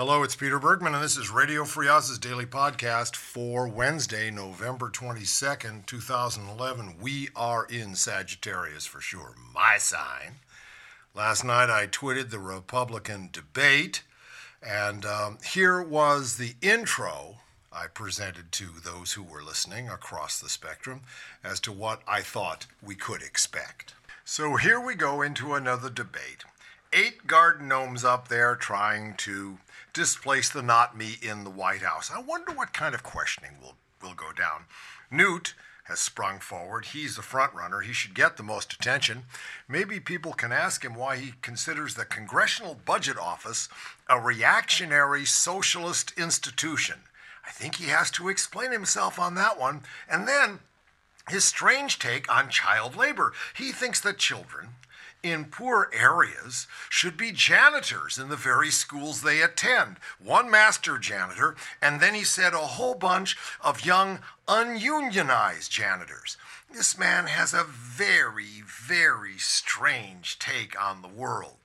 Hello, it's Peter Bergman, and this is Radio Free Oz's daily podcast for Wednesday, November 22nd, 2011. We are in Sagittarius for sure, my sign. Last night I tweeted the Republican debate, and um, here was the intro I presented to those who were listening across the spectrum as to what I thought we could expect. So here we go into another debate. Eight garden gnomes up there trying to displace the not me in the White House. I wonder what kind of questioning will, will go down. Newt has sprung forward. He's the front runner. He should get the most attention. Maybe people can ask him why he considers the Congressional Budget Office a reactionary socialist institution. I think he has to explain himself on that one. And then his strange take on child labor. He thinks that children in poor areas should be janitors in the very schools they attend. One master janitor, and then he said a whole bunch of young ununionized janitors. This man has a very, very strange take on the world.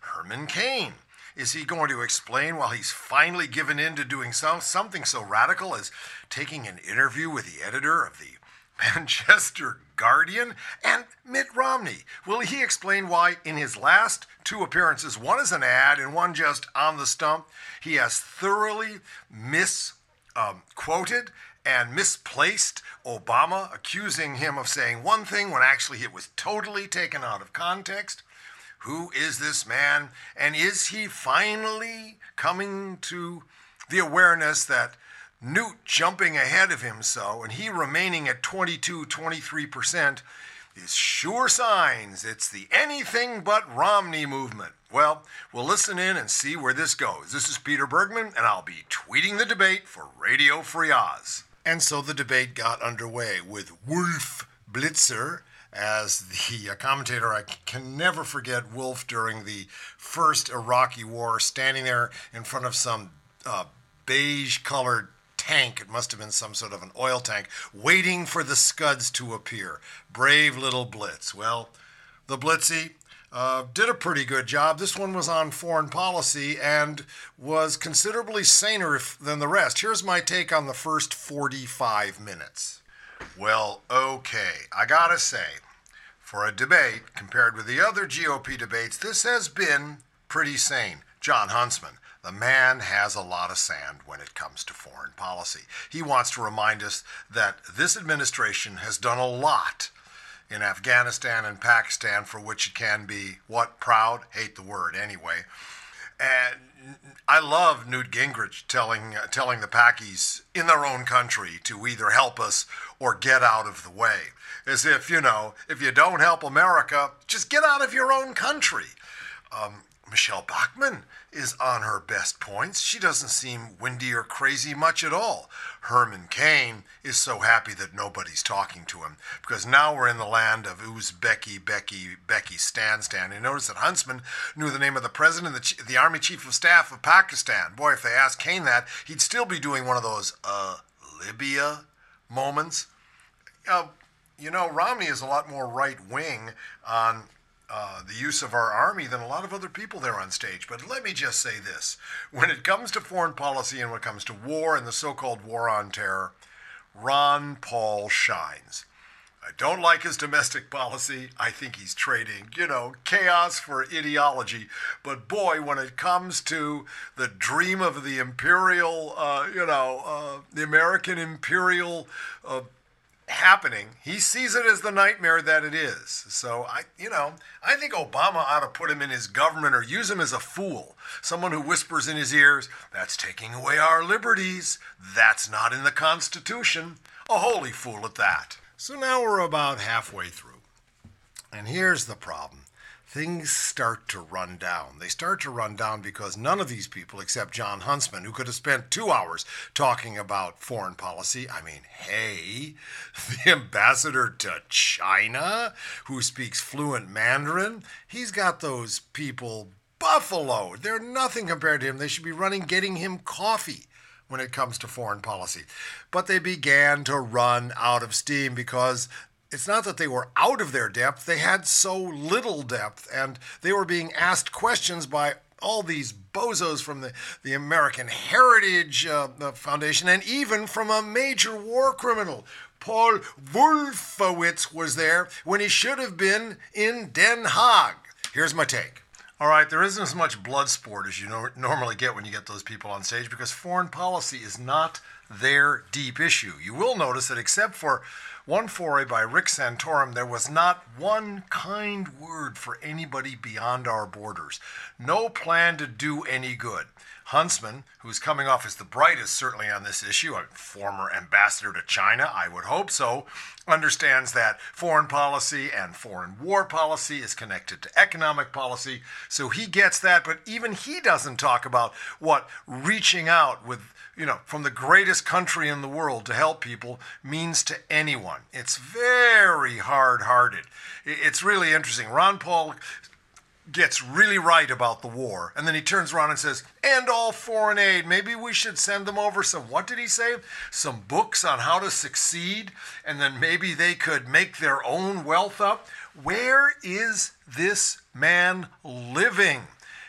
Herman Cain. Is he going to explain while he's finally given in to doing some, something so radical as taking an interview with the editor of the Manchester Guardian, and Mitt Romney. Will he explain why, in his last two appearances, one as an ad and one just on the stump, he has thoroughly misquoted um, and misplaced Obama, accusing him of saying one thing when actually it was totally taken out of context? Who is this man? And is he finally coming to the awareness that Newt jumping ahead of him so, and he remaining at 22, 23%, is sure signs it's the anything but Romney movement. Well, we'll listen in and see where this goes. This is Peter Bergman, and I'll be tweeting the debate for Radio Free Oz. And so the debate got underway with Wolf Blitzer as the commentator. I can never forget Wolf during the first Iraqi war, standing there in front of some uh, beige colored tank. It must have been some sort of an oil tank, waiting for the scuds to appear. Brave little Blitz. Well, the Blitzy uh, did a pretty good job. This one was on foreign policy and was considerably saner than the rest. Here's my take on the first 45 minutes. Well, okay, I gotta say, for a debate compared with the other GOP debates, this has been pretty sane. Jon Huntsman, the man has a lot of sand when it comes to foreign policy. He wants to remind us that this administration has done a lot in Afghanistan and Pakistan for which it can be what proud? Hate the word anyway. And I love Newt Gingrich telling uh, telling the Pakis in their own country to either help us or get out of the way. As if you know if you don't help America just get out of your own country. Um, Michele Bachmann is on her best points. She doesn't seem windy or crazy much at all. Herman Cain is so happy that nobody's talking to him because now we're in the land of Uzbeki, Becky, Becky, Stan, Stan. And notice that Huntsman knew the name of the president, the, the army chief of staff of Pakistan. Boy, if they asked Cain that, he'd still be doing one of those, uh, Libya moments. Uh, you know, Romney is a lot more right wing on uh, the use of our army than a lot of other people there on stage. But let me just say this when it comes to foreign policy and when it comes to war and the so called war on terror, Ron Paul shines. I don't like his domestic policy. I think he's trading, you know, chaos for ideology. But boy, when it comes to the dream of the imperial, uh, you know, uh, the American imperial uh, happening. He sees it as the nightmare that it is. So I, you know, I think Obama ought to put him in his government or use him as a fool, someone who whispers in his ears, "That's taking away our liberties. That's not in the Constitution." A holy fool at that. So now we're about halfway through. And here's the problem things start to run down. They start to run down because none of these people, except Jon Huntsman, who could have spent two hours talking about foreign policy, I mean, hey, the ambassador to China, who speaks fluent Mandarin, he's got those people buffalo. They're nothing compared to him. They should be running, getting him coffee when it comes to foreign policy. But they began to run out of steam because it's not that they were out of their depth, they had so little depth, and they were being asked questions by all these bozos from the, the American Heritage uh, Foundation and even from a major war criminal. Paul Wolfowitz was there when he should have been in Den Haag. Here's my take. All right, there isn't as much blood sport as you no- normally get when you get those people on stage because foreign policy is not their deep issue. You will notice that except for one foray by Rick Santorum, there was not one kind word for anybody beyond our borders. No plan to do any good. Huntsman, who's coming off as the brightest certainly on this issue, a former ambassador to China, I would hope so, understands that foreign policy and foreign war policy is connected to economic policy. So he gets that, but even he doesn't talk about what reaching out with you know, from the greatest country in the world to help people means to anyone. It's very hard hearted. It's really interesting. Ron Paul gets really right about the war, and then he turns around and says, and all foreign aid. Maybe we should send them over some, what did he say? Some books on how to succeed, and then maybe they could make their own wealth up. Where is this man living?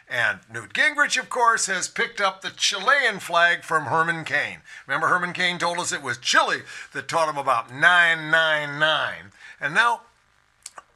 And Newt Gingrich, of course, has picked up the Chilean flag from Herman Cain. Remember, Herman Cain told us it was Chile that taught him about 999. And now,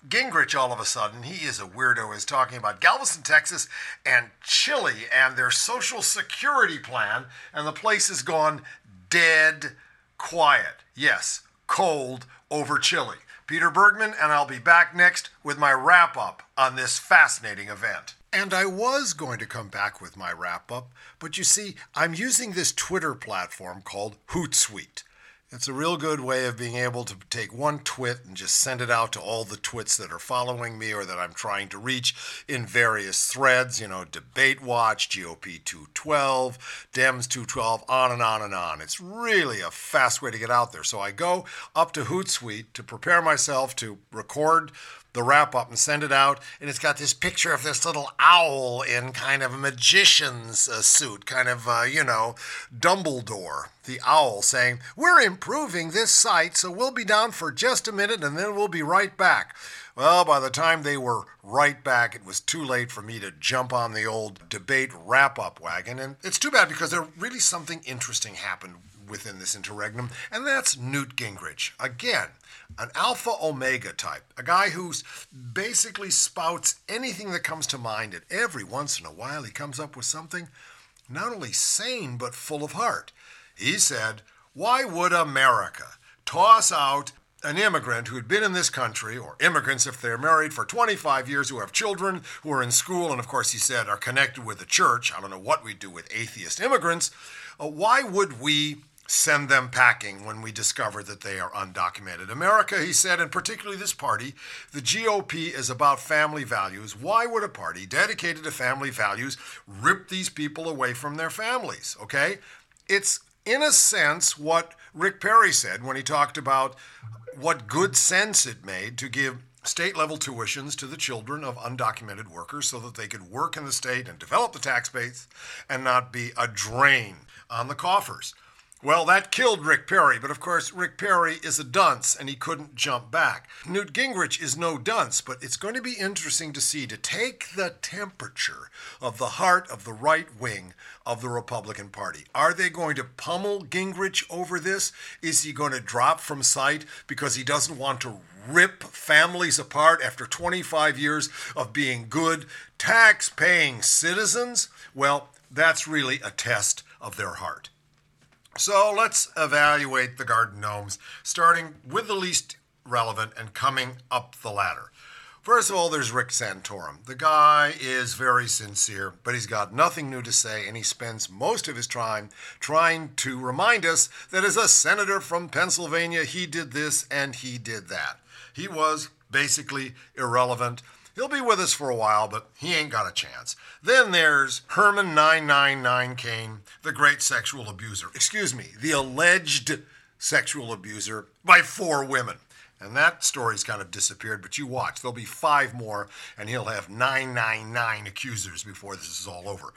Gingrich, all of a sudden, he is a weirdo, is talking about Galveston, Texas, and Chile and their social security plan, and the place has gone dead quiet. Yes, cold over Chile. Peter Bergman, and I'll be back next with my wrap up on this fascinating event. And I was going to come back with my wrap up, but you see, I'm using this Twitter platform called Hootsuite. It's a real good way of being able to take one twit and just send it out to all the twits that are following me or that I'm trying to reach in various threads, you know, Debate Watch, GOP 212, Dems 212, on and on and on. It's really a fast way to get out there. So I go up to Hootsuite to prepare myself to record the wrap up and send it out. And it's got this picture of this little owl in kind of a magician's uh, suit, kind of, uh, you know, Dumbledore, the owl, saying, We're improving this site, so we'll be down for just a minute and then we'll be right back. Well, by the time they were right back, it was too late for me to jump on the old debate wrap up wagon. And it's too bad because there really something interesting happened within this interregnum, and that's Newt Gingrich. Again, an alpha omega type, a guy who basically spouts anything that comes to mind, and every once in a while he comes up with something not only sane but full of heart. He said, Why would America toss out an immigrant who had been in this country, or immigrants if they're married for 25 years, who have children, who are in school, and of course, he said, are connected with the church. I don't know what we'd do with atheist immigrants. Uh, why would we send them packing when we discover that they are undocumented. America, he said, and particularly this party, the GOP is about family values. Why would a party dedicated to family values rip these people away from their families? Okay? It's, in a sense, what Rick Perry said when he talked about what good sense it made to give state level tuitions to the children of undocumented workers so that they could work in the state and develop the tax base and not be a drain on the coffers. Well, that killed Rick Perry, but of course, Rick Perry is a dunce and he couldn't jump back. Newt Gingrich is no dunce, but it's going to be interesting to see to take the temperature of the heart of the right wing of the Republican Party. Are they going to pummel Gingrich over this? Is he going to drop from sight because he doesn't want to rip families apart after 25 years of being good, tax paying citizens? Well, that's really a test of their heart. So let's evaluate the garden gnomes, starting with the least relevant and coming up the ladder. First of all, there's Rick Santorum. The guy is very sincere, but he's got nothing new to say, and he spends most of his time trying to remind us that as a senator from Pennsylvania, he did this and he did that. He was basically irrelevant He'll be with us for a while, but he ain't got a chance. Then there's Herman 999 Cain, the great sexual abuser. Excuse me, the alleged sexual abuser by four women. And that story's kind of disappeared, but you watch. There'll be five more, and he'll have 999 accusers before this is all over.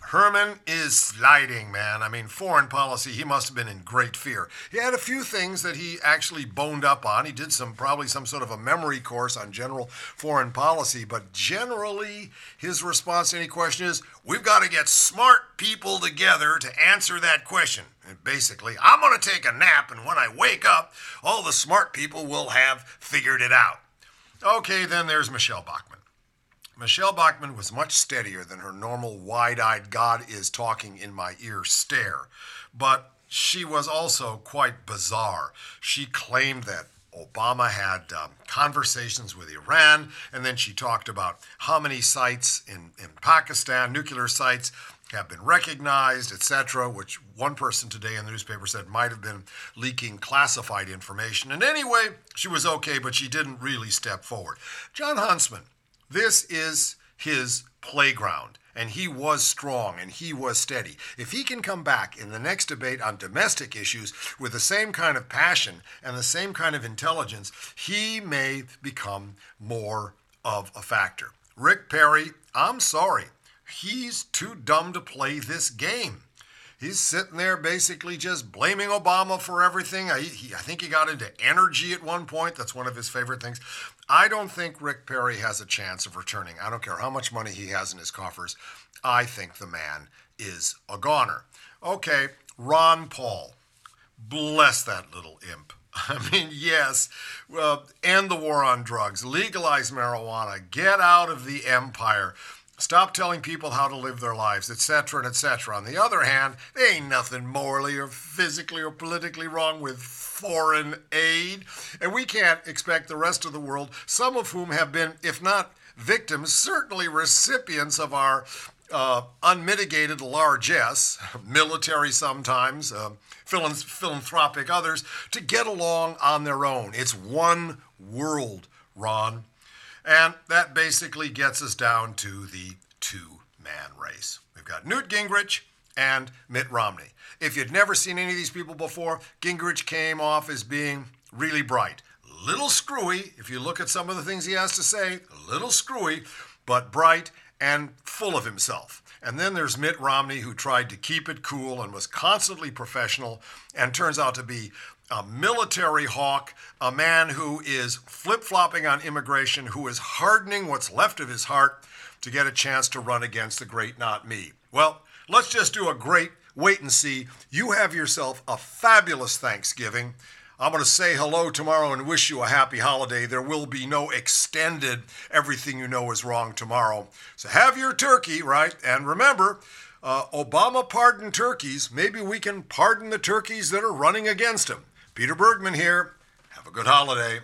Herman is sliding, man. I mean, foreign policy, he must have been in great fear. He had a few things that he actually boned up on. He did some, probably some sort of a memory course on general foreign policy, but generally, his response to any question is we've got to get smart people together to answer that question. And basically, I'm going to take a nap, and when I wake up, all the smart people will have figured it out. Okay, then there's Michele Bachmann. Michele Bachmann was much steadier than her normal wide eyed God is talking in my ear stare, but she was also quite bizarre. She claimed that Obama had um, conversations with Iran, and then she talked about how many sites in, in Pakistan, nuclear sites, have been recognized, etc., which one person today in the newspaper said might have been leaking classified information. And anyway, she was okay, but she didn't really step forward. Jon Huntsman this is his playground. And he was strong and he was steady. If he can come back in the next debate on domestic issues with the same kind of passion and the same kind of intelligence, he may become more of a factor. Rick Perry, I'm sorry, he's too dumb to play this game. He's sitting there basically just blaming Obama for everything. I, he, I think he got into energy at one point. That's one of his favorite things. I don't think Rick Perry has a chance of returning. I don't care how much money he has in his coffers. I think the man is a goner. Okay, Ron Paul. Bless that little imp. I mean, yes, well, end the war on drugs, legalize marijuana, get out of the empire. Stop telling people how to live their lives, etc., and etc. On the other hand, there ain't nothing morally or physically or politically wrong with foreign aid. And we can't expect the rest of the world, some of whom have been, if not victims, certainly recipients of our uh, unmitigated largesse, military sometimes, uh, philanthropic others, to get along on their own. It's one world, Ron. And that basically gets us down to the two man race. We've got Newt Gingrich and Mitt Romney. If you'd never seen any of these people before, Gingrich came off as being really bright. Little screwy, if you look at some of the things he has to say, little screwy, but bright and full of himself. And then there's Mitt Romney, who tried to keep it cool and was constantly professional and turns out to be a military hawk, a man who is flip flopping on immigration, who is hardening what's left of his heart to get a chance to run against the great not me. Well, let's just do a great wait and see. You have yourself a fabulous Thanksgiving. I'm going to say hello tomorrow and wish you a happy holiday. There will be no extended everything you know is wrong tomorrow. So have your turkey, right? And remember, uh, Obama pardoned turkeys. Maybe we can pardon the turkeys that are running against him. Peter Bergman here. Have a good holiday.